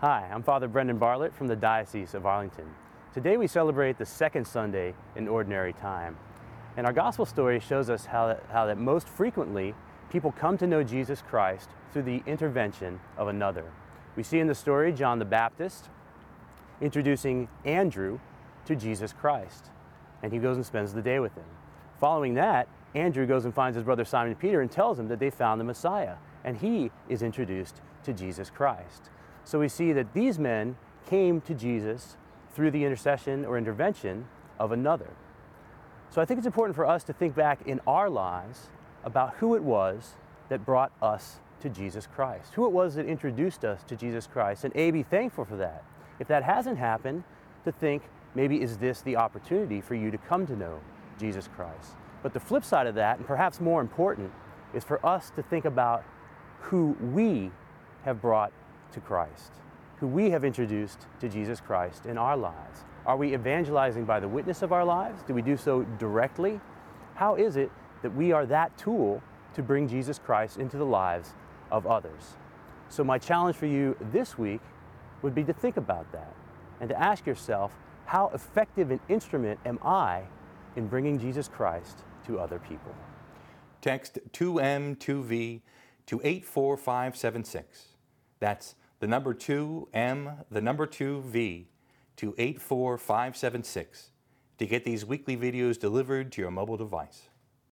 Hi, I'm Father Brendan Bartlett from the Diocese of Arlington. Today we celebrate the second Sunday in Ordinary Time. And our gospel story shows us how that, how that most frequently people come to know Jesus Christ through the intervention of another. We see in the story John the Baptist introducing Andrew to Jesus Christ, and he goes and spends the day with him. Following that, Andrew goes and finds his brother Simon Peter and tells him that they found the Messiah, and he is introduced to Jesus Christ. So we see that these men came to Jesus through the intercession or intervention of another. So I think it's important for us to think back in our lives about who it was that brought us to Jesus Christ, who it was that introduced us to Jesus Christ, and A, be thankful for that. If that hasn't happened, to think maybe is this the opportunity for you to come to know Jesus Christ. But the flip side of that, and perhaps more important, is for us to think about who we have brought to Christ, who we have introduced to Jesus Christ in our lives. Are we evangelizing by the witness of our lives? Do we do so directly? How is it that we are that tool to bring Jesus Christ into the lives of others? So, my challenge for you this week would be to think about that and to ask yourself how effective an instrument am I in bringing Jesus Christ to other people? Text 2M2V to 84576. That's the number 2M, the number 2V to 84576 to get these weekly videos delivered to your mobile device.